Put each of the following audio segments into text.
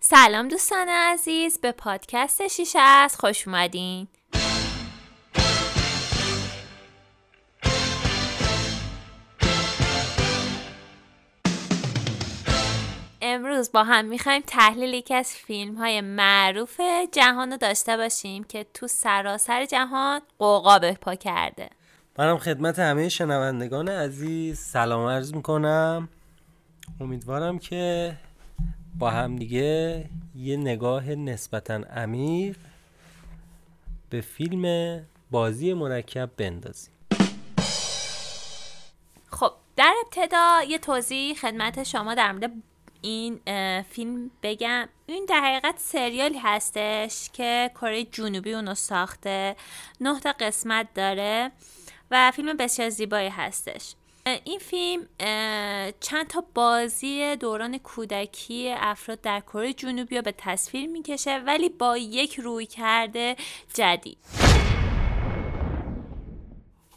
سلام دوستان عزیز به پادکست شیشه از خوش اومدین. امروز با هم می‌خوایم تحلیل یکی از فیلم های معروف جهان رو داشته باشیم که تو سراسر جهان قوقا به پا کرده. منم خدمت همه شنوندگان عزیز سلام عرض می‌کنم. امیدوارم که با هم دیگه یه نگاه نسبتا عمیق به فیلم بازی مرکب بندازیم. خب در ابتدا یه توضیح خدمت شما در مورد این فیلم بگم. این در حقیقت سریالی هستش که کره جنوبی اونو ساخته. نه تا قسمت داره و فیلم بسیار زیبایی هستش. این فیلم چند تا بازی دوران کودکی افراد در کره جنوبی رو به تصویر می‌کشه ولی با یک روی کرده جدید.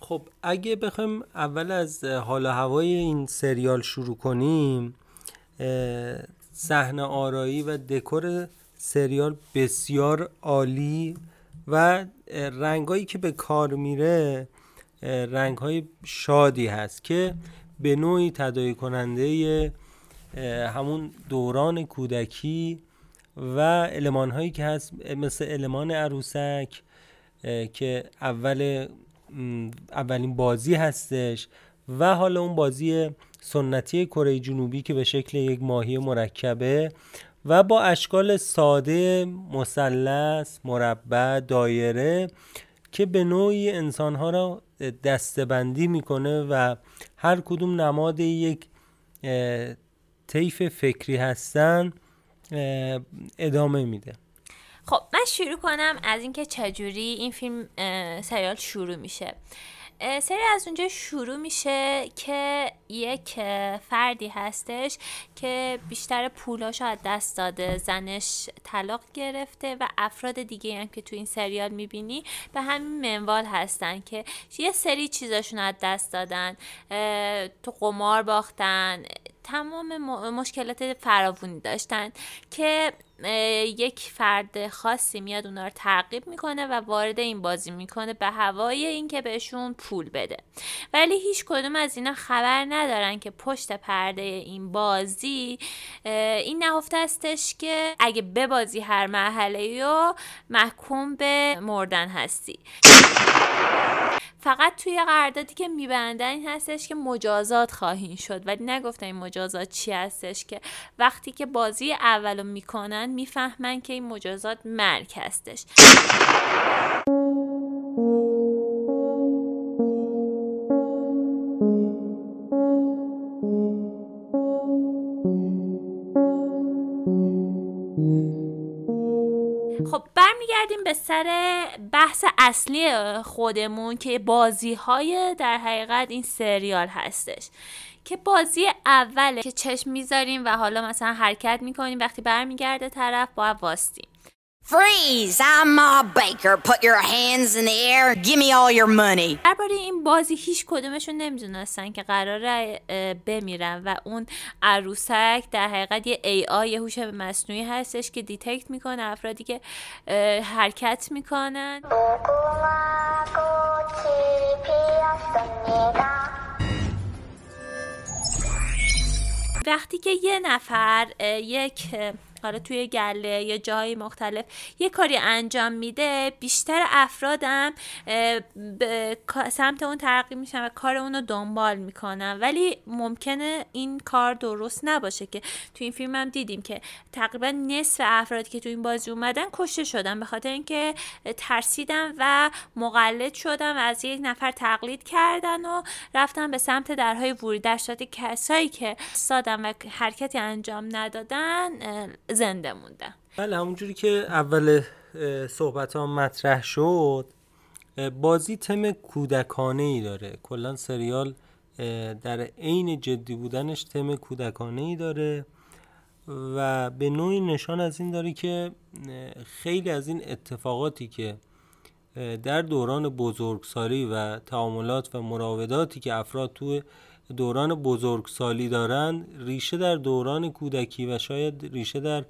خب اگه بخوایم اول از حال هوای این سریال شروع کنیم صحنه آرایی و دکور سریال بسیار عالی و رنگایی که به کار میره رنگ های شادی هست که به نوعی تدایی کننده همون دوران کودکی و علمان هایی که هست مثل علمان عروسک که اول اولین بازی هستش و حالا اون بازی سنتی کره جنوبی که به شکل یک ماهی مرکبه و با اشکال ساده مثلث مربع دایره که به نوعی انسانها را دستبندی می‌کنه و هر کدوم نماد یک طیف فکری هستن ادامه میده. خب من شروع کنم از اینکه چجوری این فیلم سریال شروع میشه. سری از اونجا شروع میشه که یک فردی هستش که بیشتر پولاشو از دست داده زنش طلاق گرفته و افراد دیگه هم که تو این سریال می‌بینی به همین منوال هستن که یه سری چیزاشون از دست دادن تو قمار باختن تمام مشکلات فراوونی داشتن که یک فرد خاصی میاد اونا رو تعقیب می‌کنه و وارد این بازی می‌کنه به هوای اینکه بهشون پول بده. ولی هیچ کدوم از اینا خبر ندارن که پشت پرده این بازی این نهفته استش که اگه ببازی هر مرحله رو محکوم به مردن هستی. فقط توی قراردادی که میبندن این هستش که مجازات خواهیم شد. ولی نگفتن این مجازات چی هستش که وقتی که بازی اولو می‌کنن می‌فهمن که این مجازات مرگ هستش. برمیگردیم به سر بحث اصلی خودمون که بازی های در حقیقت این سریال هستش. که بازی اوله که چشم می‌ذاریم و حالا مثلا حرکت می‌کنیم وقتی برمیگرده طرف باید واستیم Freeze! I'm Ma Baker. Put your hands in the air. Give me all your money. درباره این بازی هیچ کدومشون نمی‌دونستن که قراره بمیرن و اون عروسک در حقیقت یه AI هوش مصنوعی هستش که detect می‌کنه افرادی که حرکت می‌کنن وقتی که یه نفر یک حالا توی گله یا جای مختلف یه کاری انجام میده بیشتر افرادم به سمت اون ترقی میشن و کار اون رو دنبال می‌کنن. ولی ممکنه این کار درست نباشه که تو این فیلم هم دیدیم که تقریبا نصف افرادی که تو این بازی اومدن کشته شدن به خاطر اینکه ترسیدن و مقلد شدن و از یک نفر تقلید کردن و رفتن به سمت درهای ورودی در کسایی که سادن و حرکتی انجام ندادن زنده موندن. بله همونجوری که اول صحبت ها مطرح شد بازی تم کودکانه ای داره. کلا سریال در عین جدی بودنش تم کودکانه ای داره و به نوعی نشان از این داره که خیلی از این اتفاقاتی که در دوران بزرگسالی و تعاملات و مراوداتی که افراد تو دوران بزرگسالی دارند ریشه در دوران کودکی و شاید ریشه در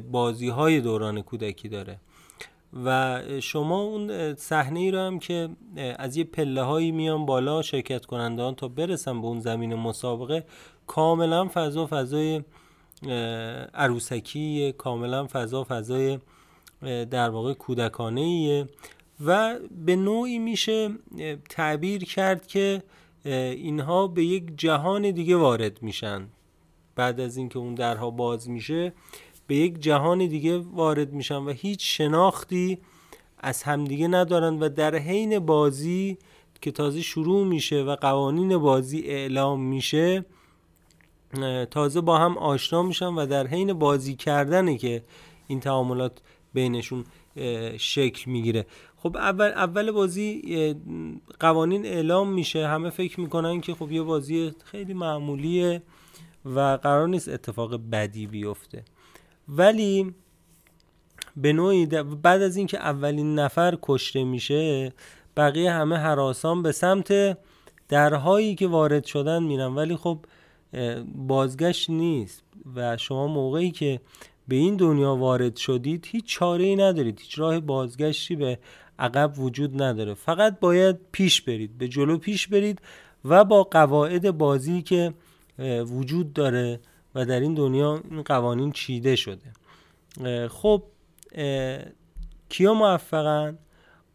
بازی های دوران کودکی داره. و شما اون صحنه ای رو هم که از یه پله هایی میان بالا شرکت کنندگان تا برسن به اون زمین مسابقه کاملا فضا فضای عروسکی کاملا فضا فضای در واقع کودکانه ایه و به نوعی میشه تعبیر کرد که اینها به یک جهان دیگه وارد میشن. بعد از اینکه اون درها باز میشه به یک جهان دیگه وارد میشن و هیچ شناختی از همدیگه ندارن و در حین بازی که تازه شروع میشه و قوانین بازی اعلام میشه تازه با هم آشنا میشن و در حین بازی کردنه که این تعاملات بینشون شکل می‌گیره. خب اول اول بازی قوانین اعلام میشه همه فکر می‌کنن که خب یه بازی خیلی معمولیه و قرار نیست اتفاق بدی بیفته. ولی به نوعی بعد از اینکه اولین نفر کشته میشه بقیه همه حراسان به سمت درهایی که وارد شدن میرن. ولی خب بازگشت نیست و شما موقعی که به این دنیا وارد شدید هیچ چاره ای ندارید. هیچ راه بازگشتی به عقب وجود نداره. فقط باید پیش برید به جلو پیش برید و با قواعد بازی که وجود داره و در این دنیا این قوانین چیده شده. خب کیا موفقن؟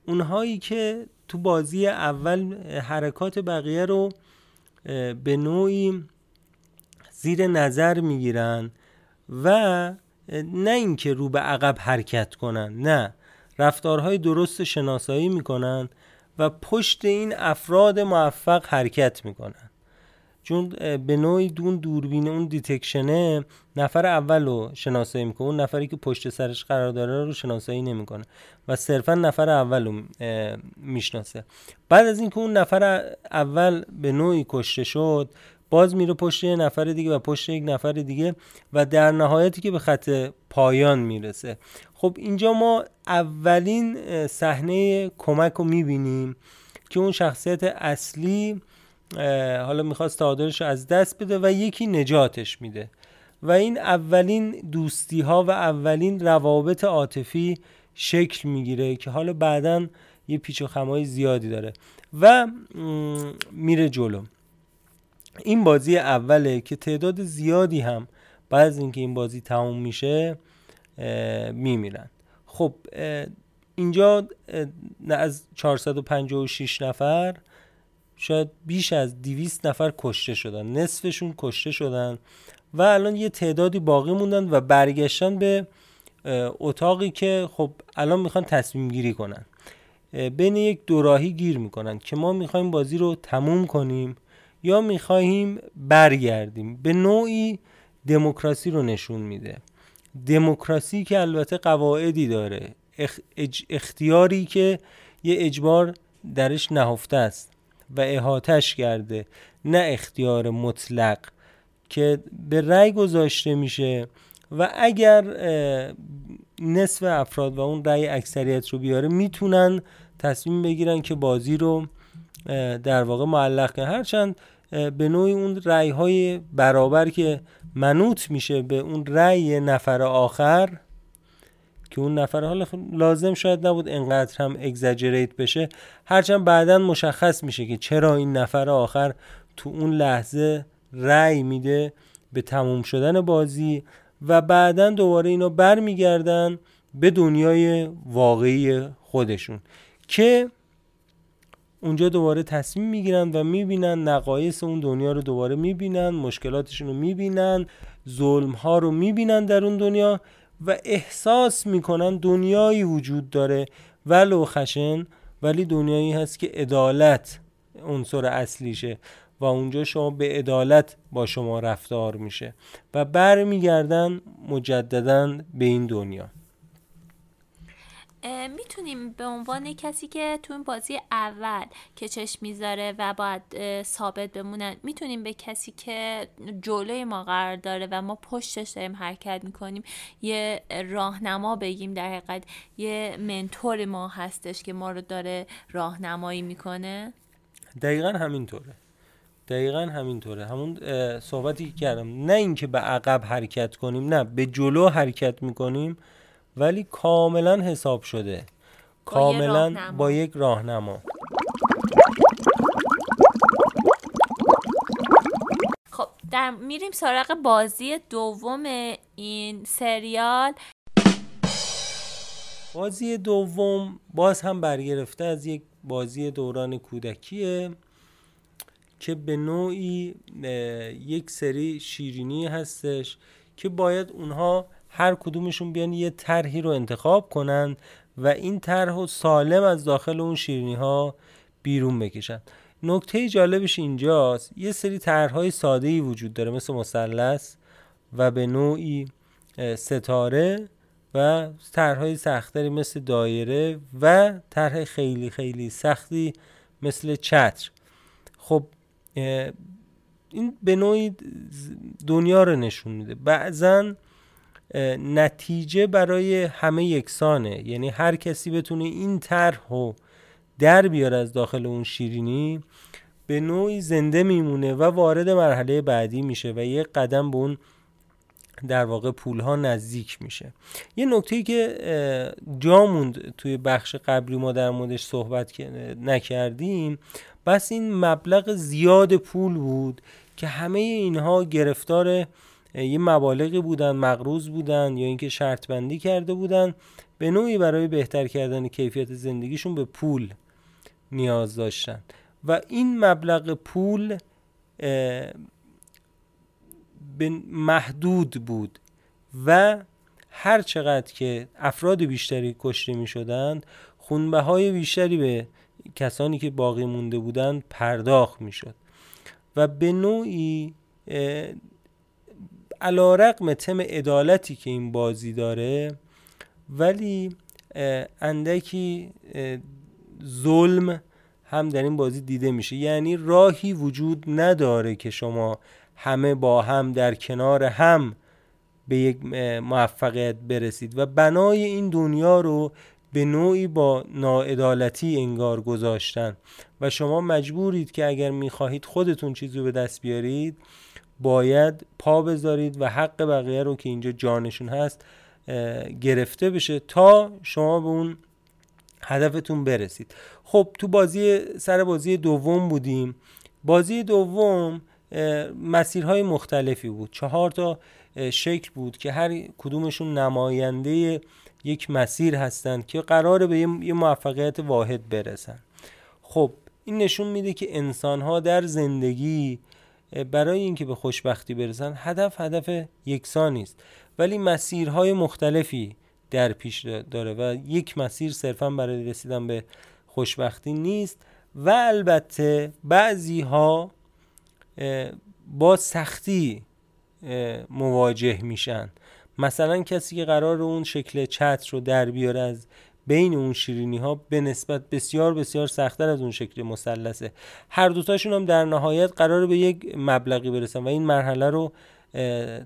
اونهایی که تو بازی اول حرکات بقیه رو به نوعی زیر نظر می‌گیرن و نه اینکه رو به عقب حرکت کنن نه. رفتارهای درست شناسایی می‌کنن و پشت این افراد موفق حرکت می‌کنن چون به نوعی دون دوربین اون دیتکشنه نفر اول رو شناسایی می‌کنه اون نفری که پشت سرش قرار داره رو شناسایی نمی‌کنه و صرفا نفر اول رو می‌شناسه. بعد از اینکه اون نفر اول به نوعی کشته شد باز میره پشت یه نفر دیگه و پشت یک نفر دیگه و در نهایتی که به خط پایان می‌رسه. خب اینجا ما اولین صحنه کمک رو می‌بینیم که اون شخصیت اصلی حالا می‌خواست تعادلش رو از دست بده و یکی نجاتش میده. و این اولین دوستی ها و اولین روابط عاطفی شکل می‌گیره که حالا بعدا یه پیچ و خمای زیادی داره. و میره جلو. این بازی اوله که تعداد زیادی هم بعد از اینکه این بازی تموم میشه میمیرن. خب اینجا از 456 نفر شاید بیش از 200 نفر کشته شدن. نصفشون کشته شدن و الان یه تعدادی باقی موندن و برگشتن به اتاقی که خب الان می‌خوان تصمیم گیری کنن. بین یک دوراهی گیر می‌کنن که ما می‌خوایم بازی رو تموم کنیم. یا می‌خواهیم برگردیم. به نوعی دموکراسی رو نشون میده. دموکراسی که البته قواعدی داره. اختیاری که یه اجبار درش نهفته است و احاتش کرده. نه اختیار مطلق که به رأی گذاشته میشه و اگر نصف افراد و اون رأی اکثریت رو بیاره می‌تونن تصمیم بگیرن که بازی رو در واقع معلق کنن. هرچند به نوعی اون رأی های برابر که منوط میشه به اون رأی نفر آخر که اون نفر حالا لازم شاید نبود انقدر هم اگزاجریت بشه هرچند بعدا مشخص میشه که چرا این نفر آخر تو اون لحظه رأی میده به تموم شدن بازی و بعدا دوباره اینا برمیگردن به دنیای واقعی خودشون که اونجا دوباره تصمیم می‌گیرن و می‌بینن نقایص اون دنیا رو دوباره می‌بینن مشکلاتشون رو می‌بینن ظلم ها رو می‌بینن در اون دنیا و احساس می‌کنن دنیایی وجود داره. ولو خشن ولی دنیایی هست که عدالت عنصر اصلیشه و اونجا شما به عدالت با شما رفتار میشه و برمیگردن مجددا به این دنیا. می‌تونیم به عنوان کسی که تو این بازی اول که چشم می‌ذاره و باید ثابت بمونن می‌تونیم به کسی که جلوی ما قرار داره و ما پشتش داریم حرکت می‌کنیم یه راهنما بگیم در حقیقت یه منتور ما هستش که ما رو داره راهنمایی می‌کنه. دقیقا همینطوره. دقیقا همینطوره. همون صحبتی که کردم نه اینکه به عقب حرکت کنیم نه به جلو حرکت می‌کنیم. ولی کاملا حساب شده. کاملا با یک راهنما. خب در میریم سراغ بازی دوم این سریال. بازی دوم باز هم برگرفته از یک بازی دوران کودکیه که به نوعی یک سری شیرینی هستش که باید اونها هر کدومشون بیان یه طرحی رو انتخاب کنن و این طرح و سالم از داخل اون شیرینی ها بیرون بکشن. نکته جالبش اینجاست یه سری طرحهای ساده ای وجود داره مثل مثلث و به نوعی ستاره و طرحهای سختری مثل دایره و طرح خیلی خیلی سختی مثل چتر. خب این به نوعی دنیا رو نشون میده. بعضا نتیجه برای همه یکسانه. یعنی هر کسی بتونه این طرح رو در بیاره از داخل اون شیرینی به نوعی زنده میمونه و وارد مرحله بعدی میشه و یک قدم به اون در واقع پول ها نزدیک میشه. یه نکته که جا موند توی بخش قبلی ما در موردش صحبت نکردیم بس این مبلغ زیاد پول بود که همه اینها گرفتار یه مبالغی بودن مقروض بودن یا اینکه شرط بندی کرده بودن به نوعی برای بهتر کردن کیفیت زندگیشون به پول نیاز داشتن. و این مبلغ پول محدود بود و هر چقدر که افراد بیشتری کشته می شدند خونبه های بیشتری به کسانی که باقی مونده بودند پرداخت می شد و به نوعی علا رقم تم عدالتی که این بازی داره ولی اندکی ظلم هم در این بازی دیده میشه. یعنی راهی وجود نداره که شما همه با هم در کنار هم به یک موفقیت برسید و بنای این دنیا رو به نوعی با ناعدالتی انگار گذاشتن. و شما مجبورید که اگر می‌خواهید خودتون چیزی به دست بیارید باید پا بذارید و حق بقیه رو که اینجا جانشون هست گرفته بشه تا شما به اون هدفتون برسید. خب تو بازی سر بازی دوم بودیم. بازی دوم مسیرهای مختلفی بود. چهار تا شکل بود که هر کدومشون نماینده یک مسیر هستند که قراره به یه موفقیت واحد برسن. خب این نشون میده که انسان ها در زندگی برای اینکه به خوشبختی برسن هدف هدف یکسانی است ولی مسیرهای مختلفی در پیش داره و یک مسیر صرفا برای رسیدن به خوشبختی نیست و البته بعضی ها با سختی مواجه میشن. مثلا کسی که قرار اون شکل چتر رو در بیاره از بین اون شیرینی ها به نسبت بسیار بسیار سختتر از اون شکل مثلثه. هر دوتاشون هم در نهایت قرار به یک مبلغی برسن و این مرحله رو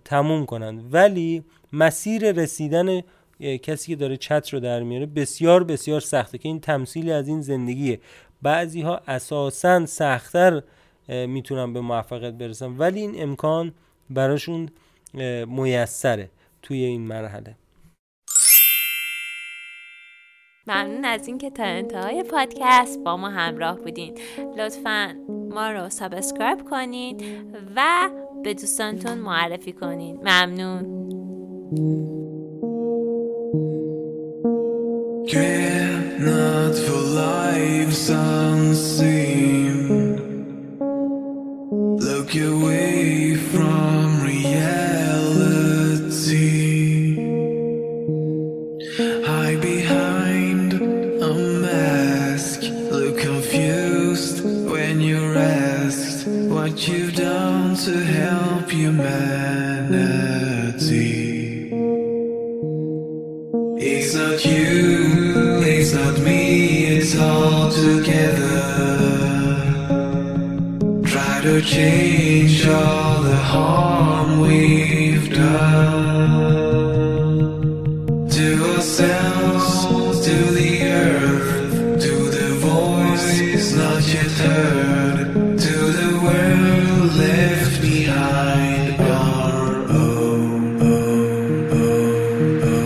تموم کنند ولی مسیر رسیدن کسی که داره چتر رو در میاره بسیار بسیار سخته که این تمثیلی از این زندگیه. بعضی ها اساسا سختتر می‌تونن به موفقیت برسن. ولی این امکان براشون میسره توی این مرحله. ممنون از اینکه تا انتهای پادکست با ما همراه بودین. لطفا ما رو subscribe کنین و به دوستانتون معرفی کنین ممنون. you, it's not me, it's all together. Try to change all the harm we've done.